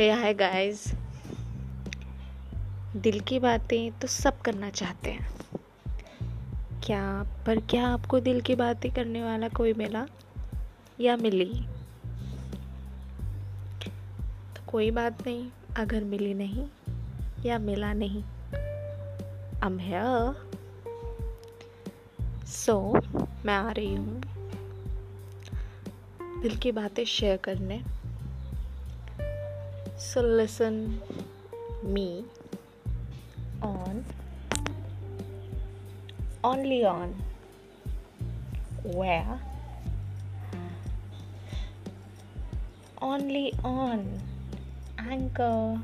हे hi guys दिल की बातें तो सब करना चाहते हैं। क्या, पर क्या आपको दिल की बातें करने वाला कोई मिला? या मिली? तो कोई बात नहीं, अगर मिली नहीं, या मिला नहीं, I'm है सो मैं आ रही हूँ। दिल की बातें शेयर करने। So listen me on only on where? Only on anchor.